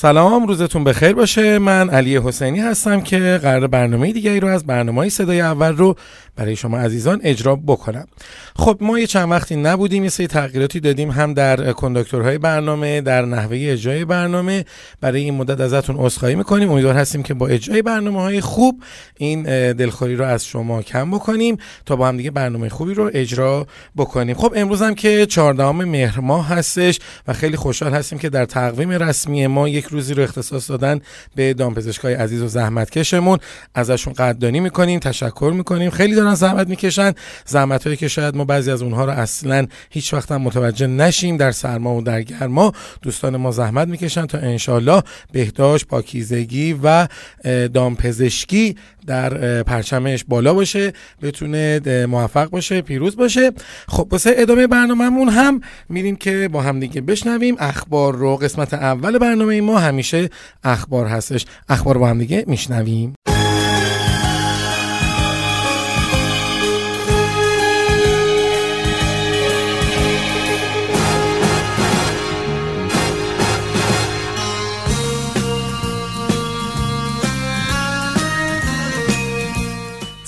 سلام روزتون بخیر باشه. من علی حسینی هستم که قرار برنامه دیگری رو از برنامه صدای اول رو برای شما عزیزان اجرا بکنم. خب ما یه چند وقتی نبودیم یه سری تغییراتی دادیم هم در کنداکتورهای برنامه در نحوه اجرای برنامه. برای این مدت ازتون عذرخواهی می‌کنیم. امیدوار هستیم که با اجرای برنامه های خوب این دلخوری رو از شما کم بکنیم تا با هم دیگه برنامه خوبی رو اجرا بکنیم. خب امروز هم که 14 مهر ماه هستش و خیلی خوشحال هستیم که در تقویم رسمی ما یک روزی رو اختصاص دادن به دامپزشکای عزیز و زحمتکشمون. ازشون قدردانی می‌کنیم تشکر می‌کنیم. خیلی دارن زحمت می‌کشن. زحمت هایی که شاید ما بعضی از اونها رو اصلا هیچ وقت هم متوجه نشیم در سرما و در گرما. دوستان ما زحمت می‌کشن تا انشالله بهداشت پاکیزگی و دامپزشکی در پرچمش بالا باشه بتونه موفق باشه پیروز باشه. خب واسه ادامه برنامهمون هم میریم که با هم دیگه بشنویم اخبار رو. قسمت اول برنامه ما همیشه اخبار هستش. اخبار با هم دیگه میشنویم.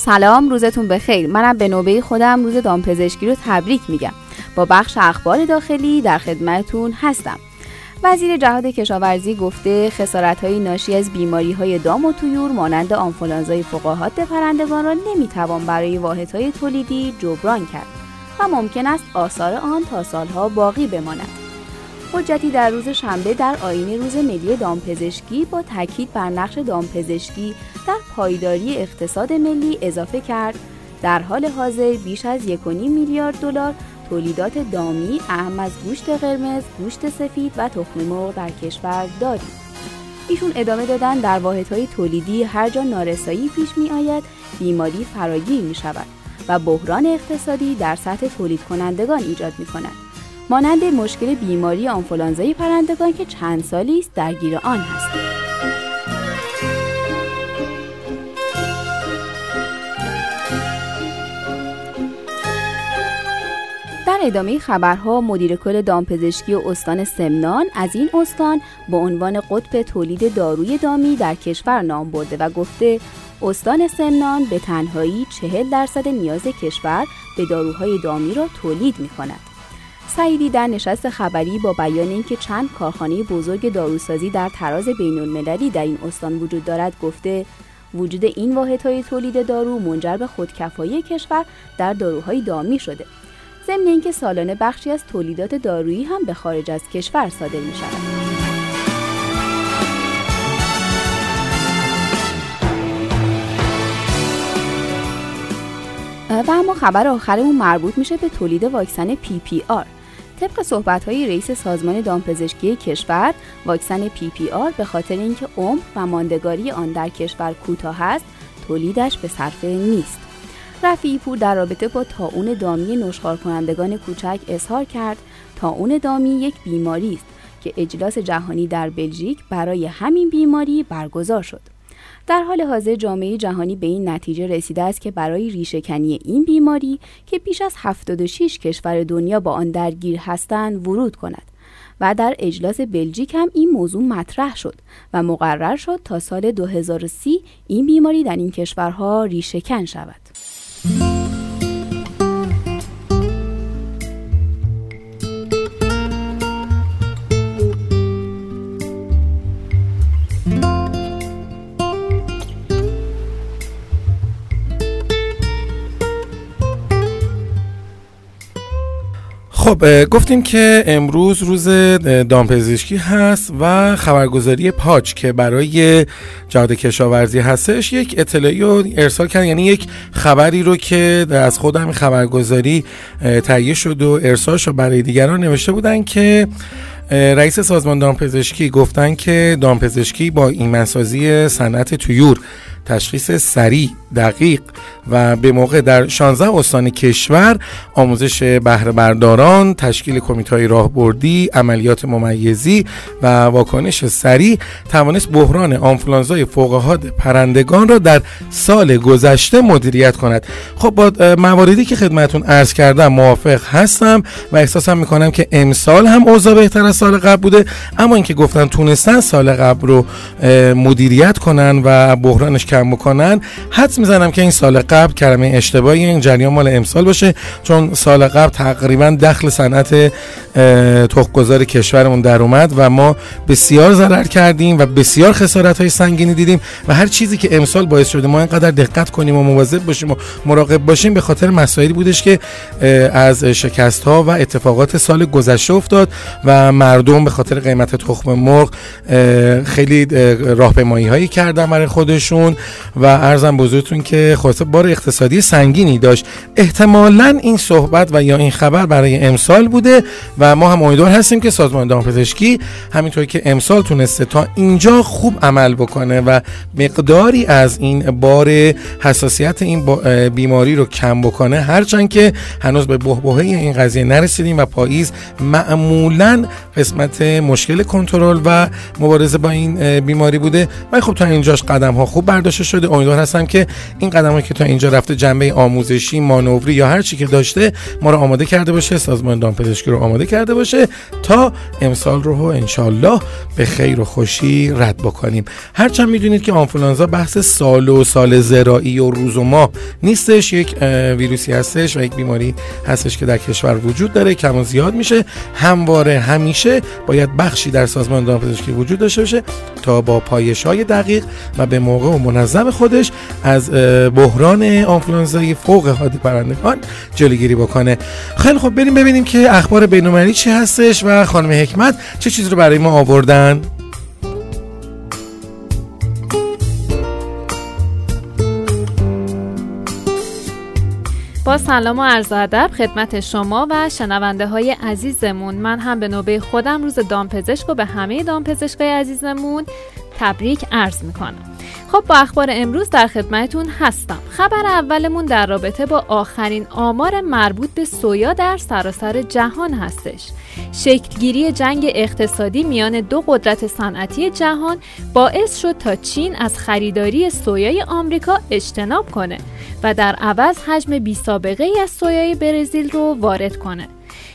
سلام روزتون بخیر. منم به نوبه خودم روز دامپزشکی رو تبریک میگم. با بخش اخبار داخلی در خدمتون هستم. وزیر جهاد کشاورزی گفته خسارت های ناشی از بیماری های دام و تویور مانند آنفولانزای فقاهات پرندگان را نمی‌توان برای واحدهای تولیدی جبران کرد. و ممکن است آثار آن تا سالها باقی بماند. حجتی در روز شنبه در آین روز ملی دامپزشکی با تاکید بر نقش دامپزشکی در پایداری اقتصاد ملی اضافه کرد در حال حاضر بیش از 1.5 میلیارد دلار تولیدات دامی اهم از گوشت قرمز، گوشت سفید و تخم مرغ در کشور داریم. ایشون ادامه دادن در واحدهای تولیدی هر جا نارسایی پیش می آید بیماری فراگیر می شود و بحران اقتصادی در سطح تولید کنندگان ایجاد می کند. مانند مشکل بیماری آنفولانزای پرندگان که چند سالی است درگیر آن هستیم. در ادامه خبرها مدیر کل دامپزشکی استان سمنان از این استان به عنوان قطب تولید داروی دامی در کشور نام برده و گفته استان سمنان به تنهایی چهل درصد نیاز کشور به داروهای دامی را تولید می کند. سعیدی در نشست خبری با بیان اینکه چند کارخانه بزرگ داروسازی در تراز بین المللی در این استان وجود دارد گفته وجود این واحدهای تولید دارو منجر به خودکفایی کشور در داروهای دامی شده ضمن اینکه سالانه بخشی از تولیدات دارویی هم به خارج از کشور صادر می شود. و اما خبر آخرمون مربوط میشه به تولید واکسن پی پی آر. طبق صحبت های رئیس سازمان دامپزشکی کشور واکسن پی پی آر به خاطر اینکه عمر و ماندگاری آن در کشور کوتاه است تولیدش به صرفه نیست رفیعی پور در رابطه با تاون دامی نشخار کنندگان کوچک اظهار کرد تاون دامی یک بیماری است که اجلاس جهانی در بلژیک برای همین بیماری برگزار شد در حال حاضر جامعه جهانی به این نتیجه رسیده است که برای ریشهکنی این بیماری که بیش از 76 کشور دنیا با آن درگیر هستند ورود کند و در اجلاس بلژیک هم این موضوع مطرح شد و مقرر شد تا سال 2030 این بیماری در این کشورها ریشهکن شود. خب گفتیم که امروز روز دامپزشکی هست و خبرگزاری پاچ که برای جهاد کشاورزی هستش یک اطلاعی رو ارسال کرد یعنی یک خبری رو که از خودم خبرگزاری تهیه شد و ارسال شد. برای دیگران نوشته بودن که رئیس سازمان دامپزشکی گفتن که دامپزشکی با ایمنسازی صنعت تویور تشخیص سریع دقیق و به موقع در 16 استان کشور آموزش بهره برداران تشکیل کمیته راهبردی عملیات ممیزی و واکنش سریع توانست بحران آنفولانزای فوقهاد پرندگان را در سال گذشته مدیریت کند. خب با مواردی که خدمتون عرض کردم موافق هستم و احساسم می‌کنم که امسال هم اوضاع بهتر از سال قبل بوده اما اینکه گفتن تونستن سال قبل رو مدیریت کنن و بحرانش کم بکنن. حد می‌زنم که این سال قبل کلمه اشتباهی این جریان مال امسال باشه چون سال قبل تقریبا دخل صنعت تخمگذار کشورمون در اومد و ما بسیار ضرر کردیم و بسیار خسارت های سنگینی دیدیم و هر چیزی که امسال باعث شده ما اینقدر دقت کنیم و مواظب باشیم و مراقب باشیم به خاطر مسائلی بودش که از شکست ها و اتفاقات سال گذشته افتاد و مردم به خاطر قیمت تخم مرغ خیلی راهپیمایی هایی کردن برای خودشون. و ارزم بزرگتون که خلاصه بار اقتصادی سنگینی داشت. احتمالا این صحبت و یا این خبر برای امسال بوده و ما هم امیدوار هستیم که سازمان دامپزشکی همینطور که امسال تونسته تا اینجا خوب عمل بکنه و مقداری از این بار حساسیت این بیماری رو کم بکنه. هرچند که هنوز به بحبوحه این قضیه نرسیدیم و پاییز معمولا قسمت مشکل کنترل و مبارزه با این بیماری بوده. و خب تا اینجاش قدم ها خوب برداشته شده. امیدوار هستم که این قدم که تا اینجا رفته جنبه آموزشی مانوری یا هر چی که داشته ما رو آماده کرده باشه سازمان دامپزشکی رو آماده کرده باشه تا امسال رو انشالله به خیر و خوشی رد بکنیم. هرچند می‌دونید که آنفولانزا بحث سال و سال زراعی و روز و ماه نیستش. یک ویروسی هستش و یک بیماری هستش که در کشور وجود داره. کم و زیاد میشه. همواره همیشه باید بخشی در سازمان دامپزشکی وجود داشته باشه تا با پایش های دقیق و به موقع و منظم خودش از بحران آنفولانزای فوق حادی پرندگان جلوگیری بکنه. خیلی خب بریم ببینیم که اخبار بین‌المللی چی هستش و خانم حکمت چه چیزی رو برای ما آوردن. با سلام و عرض ادب خدمت شما و شنونده های عزیزمون. من هم به نوبه خودم روز دامپزشک و به همه دامپزشکای عزیزمون تبریک عرض می‌کنم. خب با اخبار امروز در خدمتتون هستم. خبر اولمون در رابطه با آخرین آمار مربوط به سویا در سراسر جهان هستش. شکلگیری جنگ اقتصادی میان دو قدرت صنعتی جهان باعث شد تا چین از خریداری سویای آمریکا اجتناب کنه و در عوض حجم بی سابقه ای از سویای برزیل رو وارد کنه.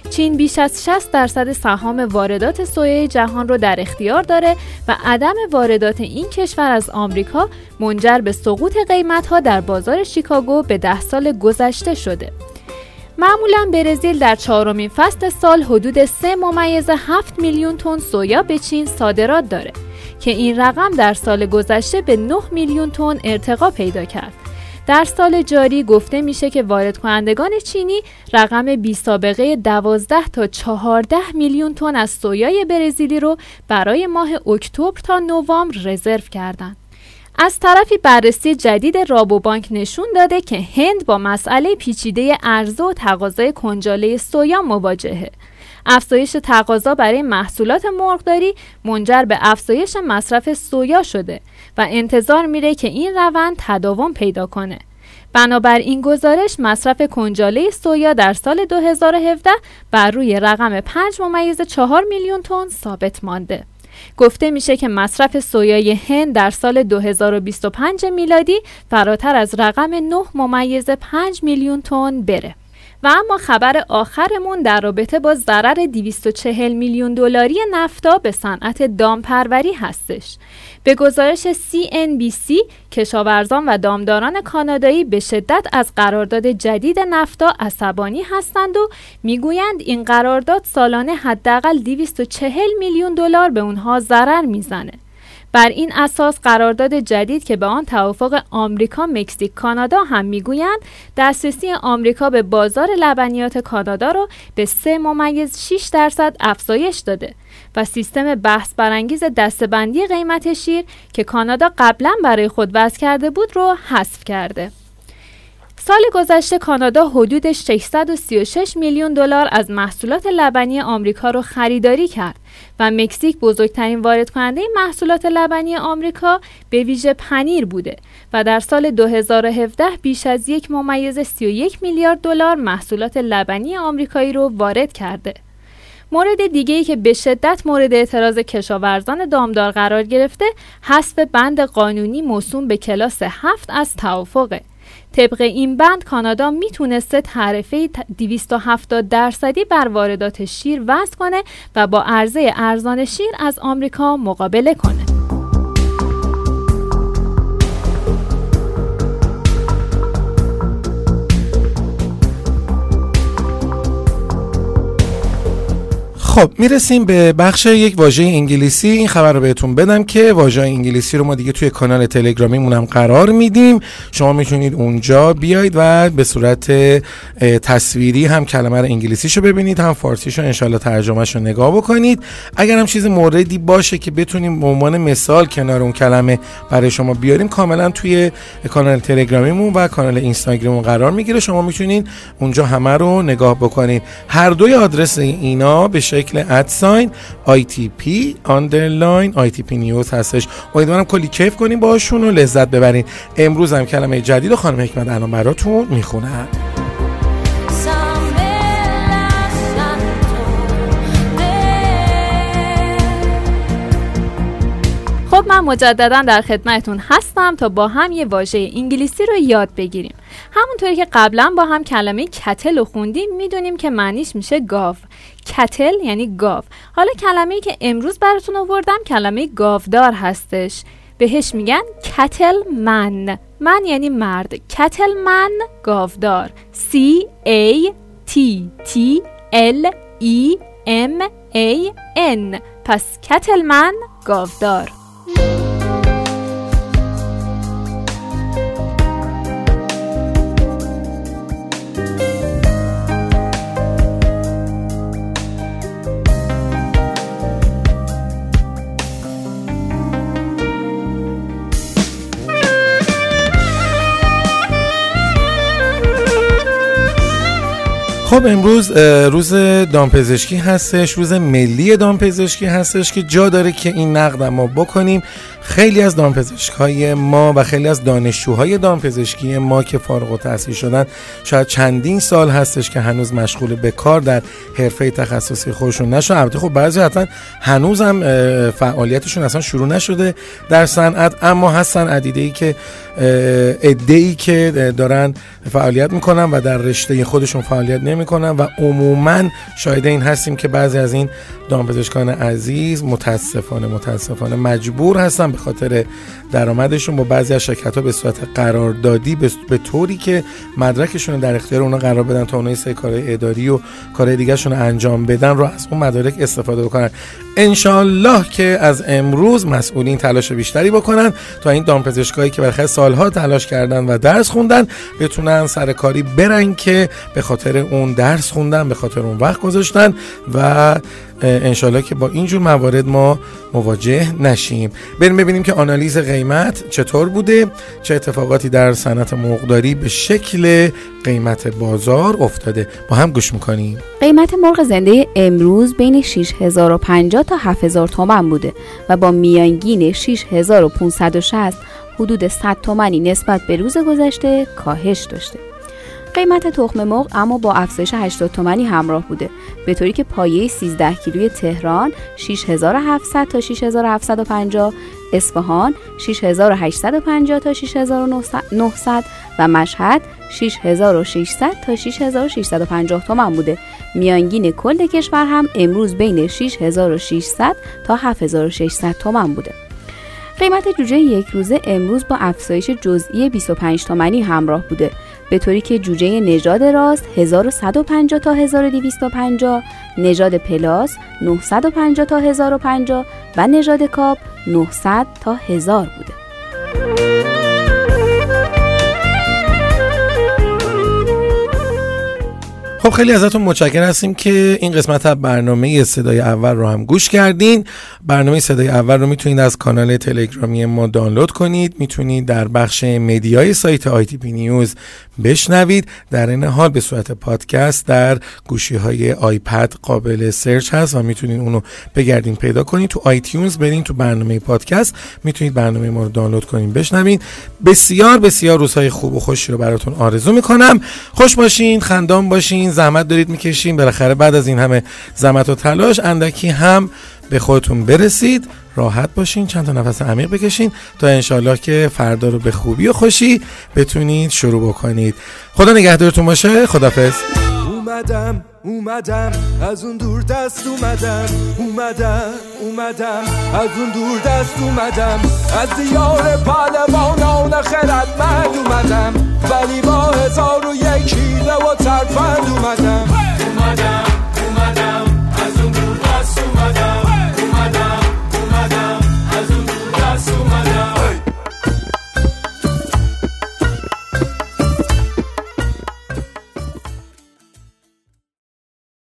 چین بیش از 60 درصد سهام واردات سویای جهان رو در اختیار داره و عدم واردات این کشور از آمریکا منجر به سقوط قیمتها در بازار شیکاگو به ده سال گذشته شده. معمولا برزیل در چهارمین فصل سال حدود 3 ممیز 7 میلیون تن سویا به چین صادرات داره که این رقم در سال گذشته به 9 میلیون تن ارتقا پیدا کرد. در سال جاری گفته میشه که وارد کنندگان چینی رقم بی سابقه 12 تا 14 میلیون تن از سویای برزیلی رو برای ماه اکتبر تا نوامبر رزرو کردند. از طرفی بررسی جدید رابوبانک نشون داده که هند با مسئله پیچیده عرضه و تقاضای کنجاله سویا مواجهه. افزایش تقاضا برای محصولات مرغداری منجر به افزایش مصرف سویا شده و انتظار میره که این روند تداوم پیدا کنه. بنابراین گزارش مصرف کنجاله سویا در سال 2017 بر روی رقم 5 ممیز 4 میلیون تن ثابت مانده. گفته میشه که مصرف سویای هند در سال 2025 میلادی فراتر از رقم 9 ممیز 5 میلیون تن بره. و اما خبر آخرمون در رابطه با ضرر 240 میلیون دلاری نفتا به صنعت دامپروری هستش. به گزارش CNBC کشاورزان و دامداران کانادایی به شدت از قرارداد جدید نفتا عصبانی هستند و می‌گویند این قرارداد سالانه حداقل 240 میلیون دلار به اونها ضرر می‌زنه. بر این اساس قرارداد جدید که به آن توافق آمریکا، مکزیک، کانادا هم می‌گویند دسترسی آمریکا به بازار لبنیات کانادا را به 3 ممیز 6 درصد افزایش داده و سیستم بحث برانگیز دستبندی قیمت شیر که کانادا قبلا برای خود وضع کرده بود رو حذف کرده. سال گذشته کانادا حدود 636 میلیون دلار از محصولات لبنی آمریکا رو خریداری کرد و مکزیک بزرگترین وارد کننده محصولات لبنی آمریکا به ویژه پنیر بوده و در سال 2017 بیش از یک ممیز 31 میلیارد دلار محصولات لبنی آمریکایی رو وارد کرده. مورد دیگه ای که به شدت مورد اعتراض کشاورزان دامدار قرار گرفته حذف بند قانونی موسوم به کلاس هفت از توافقه طبق این بند کانادا می‌تونسته تعرفه 270 درصدی بر واردات شیر وضع کنه و با عرضه ارزان شیر از آمریکا مقابله کنه. خب می‌رسیم به بخش یک واژه انگلیسی. این خبر رو بهتون بدم که واژه انگلیسی رو ما دیگه توی کانال تلگرامیمون هم قرار میدیم. شما می‌تونید اونجا بیاید و به صورت تصویری هم کلمه رو انگلیسیشو ببینید هم فارسیشو انشالله ترجمهش رو نگاه بکنید. اگر هم چیز موردی باشه که بتونیم به عنوان مثال کنار اون کلمه برای شما بیاریم کاملا توی کانال تلگرامیمون و کانال اینستاگراممون قرار می‌گیره. شما می‌تونید اونجا همه رو نگاه بکنید. هر دوی آدرس اینا به شکل شکل at sign ITP underline ITP News هستش. امیدوارم کلی کیف کنیم باشون و لذت ببرین. امروز هم کلمه جدید و خانم حکمت الان براتون می‌خونن من مجددا در خدمتتون هستم تا با هم یه واژه انگلیسی رو یاد بگیریم. همونطوری که قبلا با هم کلمه کتل رو خوندیم می‌دونیم که معنیش میشه گاو. کتل یعنی گاو. حالا کلمه که امروز براتون آوردم کلمه گاودار هستش. بهش میگن کتل من من یعنی مرد. کتل من گاودار. C A T T L E M A N. پس کتل من گاودار. خب امروز روز دامپزشکی هستش روز ملی دامپزشکی هستش که جا داره که این نقد ما بکنیم. خیلی از دامپزشک های ما و خیلی از دانشجوهای دامپزشکی ما که فارغ التحصیل شدن شاید چندین سال هستش که هنوز مشغول به کار در حرفه تخصصی خودشون نشد البته خب بعضی حتما هنوز هم فعالیتشون اصلا شروع نشده در صنعت اما هستن عدیده ای که ای که دارن فعالیت می‌کنن و در رشته خودشون فعالیت نمی‌کنن و عموما شاهد این هستیم که بعضی از این دامپزشکان عزیز متاسفانه متاسفانه مجبور هستن به خاطر درآمدشون با بعضی از شرکت ها به صورت قراردادی به طوری که مدرکشون در اختیار اونا قرار بدن تا اونایی سه کارهای اداری و کارهای دیگرشون انجام بدن رو از اون مدارک استفاده بکنن. انشالله که از امروز مسئولین تلاش بیشتری بکنن تا این دامپزشکایی که برخلاف سالها تلاش کردن و درس خوندن بتونن سر کاری برن که به خاطر اون درس خوندن به خاطر اون وقت گذاشتن و انشالله که با اینجور موارد ما مواجه نشیم. بریم ببینیم که آنالیز قیمت چطور بوده چه اتفاقاتی در صنعت مرغداری به شکل قیمت بازار افتاده. با هم گوش می‌کنیم. قیمت مرغ زنده امروز بین 6050 تا 7000 تومن بوده و با میانگین 6560 حدود 100 تومنی نسبت به روز گذشته کاهش داشته. قیمت تخم مرغ اما با افزایش 80 تومانی همراه بوده به طوری که پایه 13 کیلوی تهران 6700 تا 6750 اصفهان 6850 تا 6900 و مشهد 6600 تا 6650 تومان بوده. میانگین کل کشور هم امروز بین 6600 تا 7600 تومان بوده. قیمت جوجه یک روزه امروز با افزایش جزئی 25 تومانی همراه بوده. به طوری که جوجه نژاد راست 1150 تا 1250 نژاد پلاس 950 تا 1050 و نژاد کاپ 900 تا 1000 بوده. خب خیلی ازتون متشکر هستیم که این قسمت از برنامه صدای اول رو هم گوش کردین. برنامه صدای اول رو می‌تونید از کانال تلگرامی ما دانلود کنید. می‌تونید در بخش media ی سایت ITP News بشنوید. در این حال به صورت پادکست در گوشی های iPad قابل search هست و می‌تونید اونو بگردین پیدا کنید. تو iTunes برین تو برنامه پادکست. می‌تونید برنامه ما رو دانلود کنید بشنوید. بسیار بسیار روزهای خوب و خوشی رو براتون آرزو می‌کنم. خوش باشین خندان باشین زحمت دارید می‌کشین. بالاخره بعد از این همه زحمت و تلاش اندکی هم به خودتون برسید. راحت باشین چند تا نفس عمیق بکشین تا انشالله که فردا رو به خوبی و خوشی بتونید شروع بکنید. خدا نگهدارتون باشه. خدافظ اومدم اومدم. از اون دور دست اومدم. اومدم اومدم. از اون دور دست اومدم. از دیار پهلوانان خردمند اومدم. ولی با هزار و یکی و ترفند اومدم. اومدم.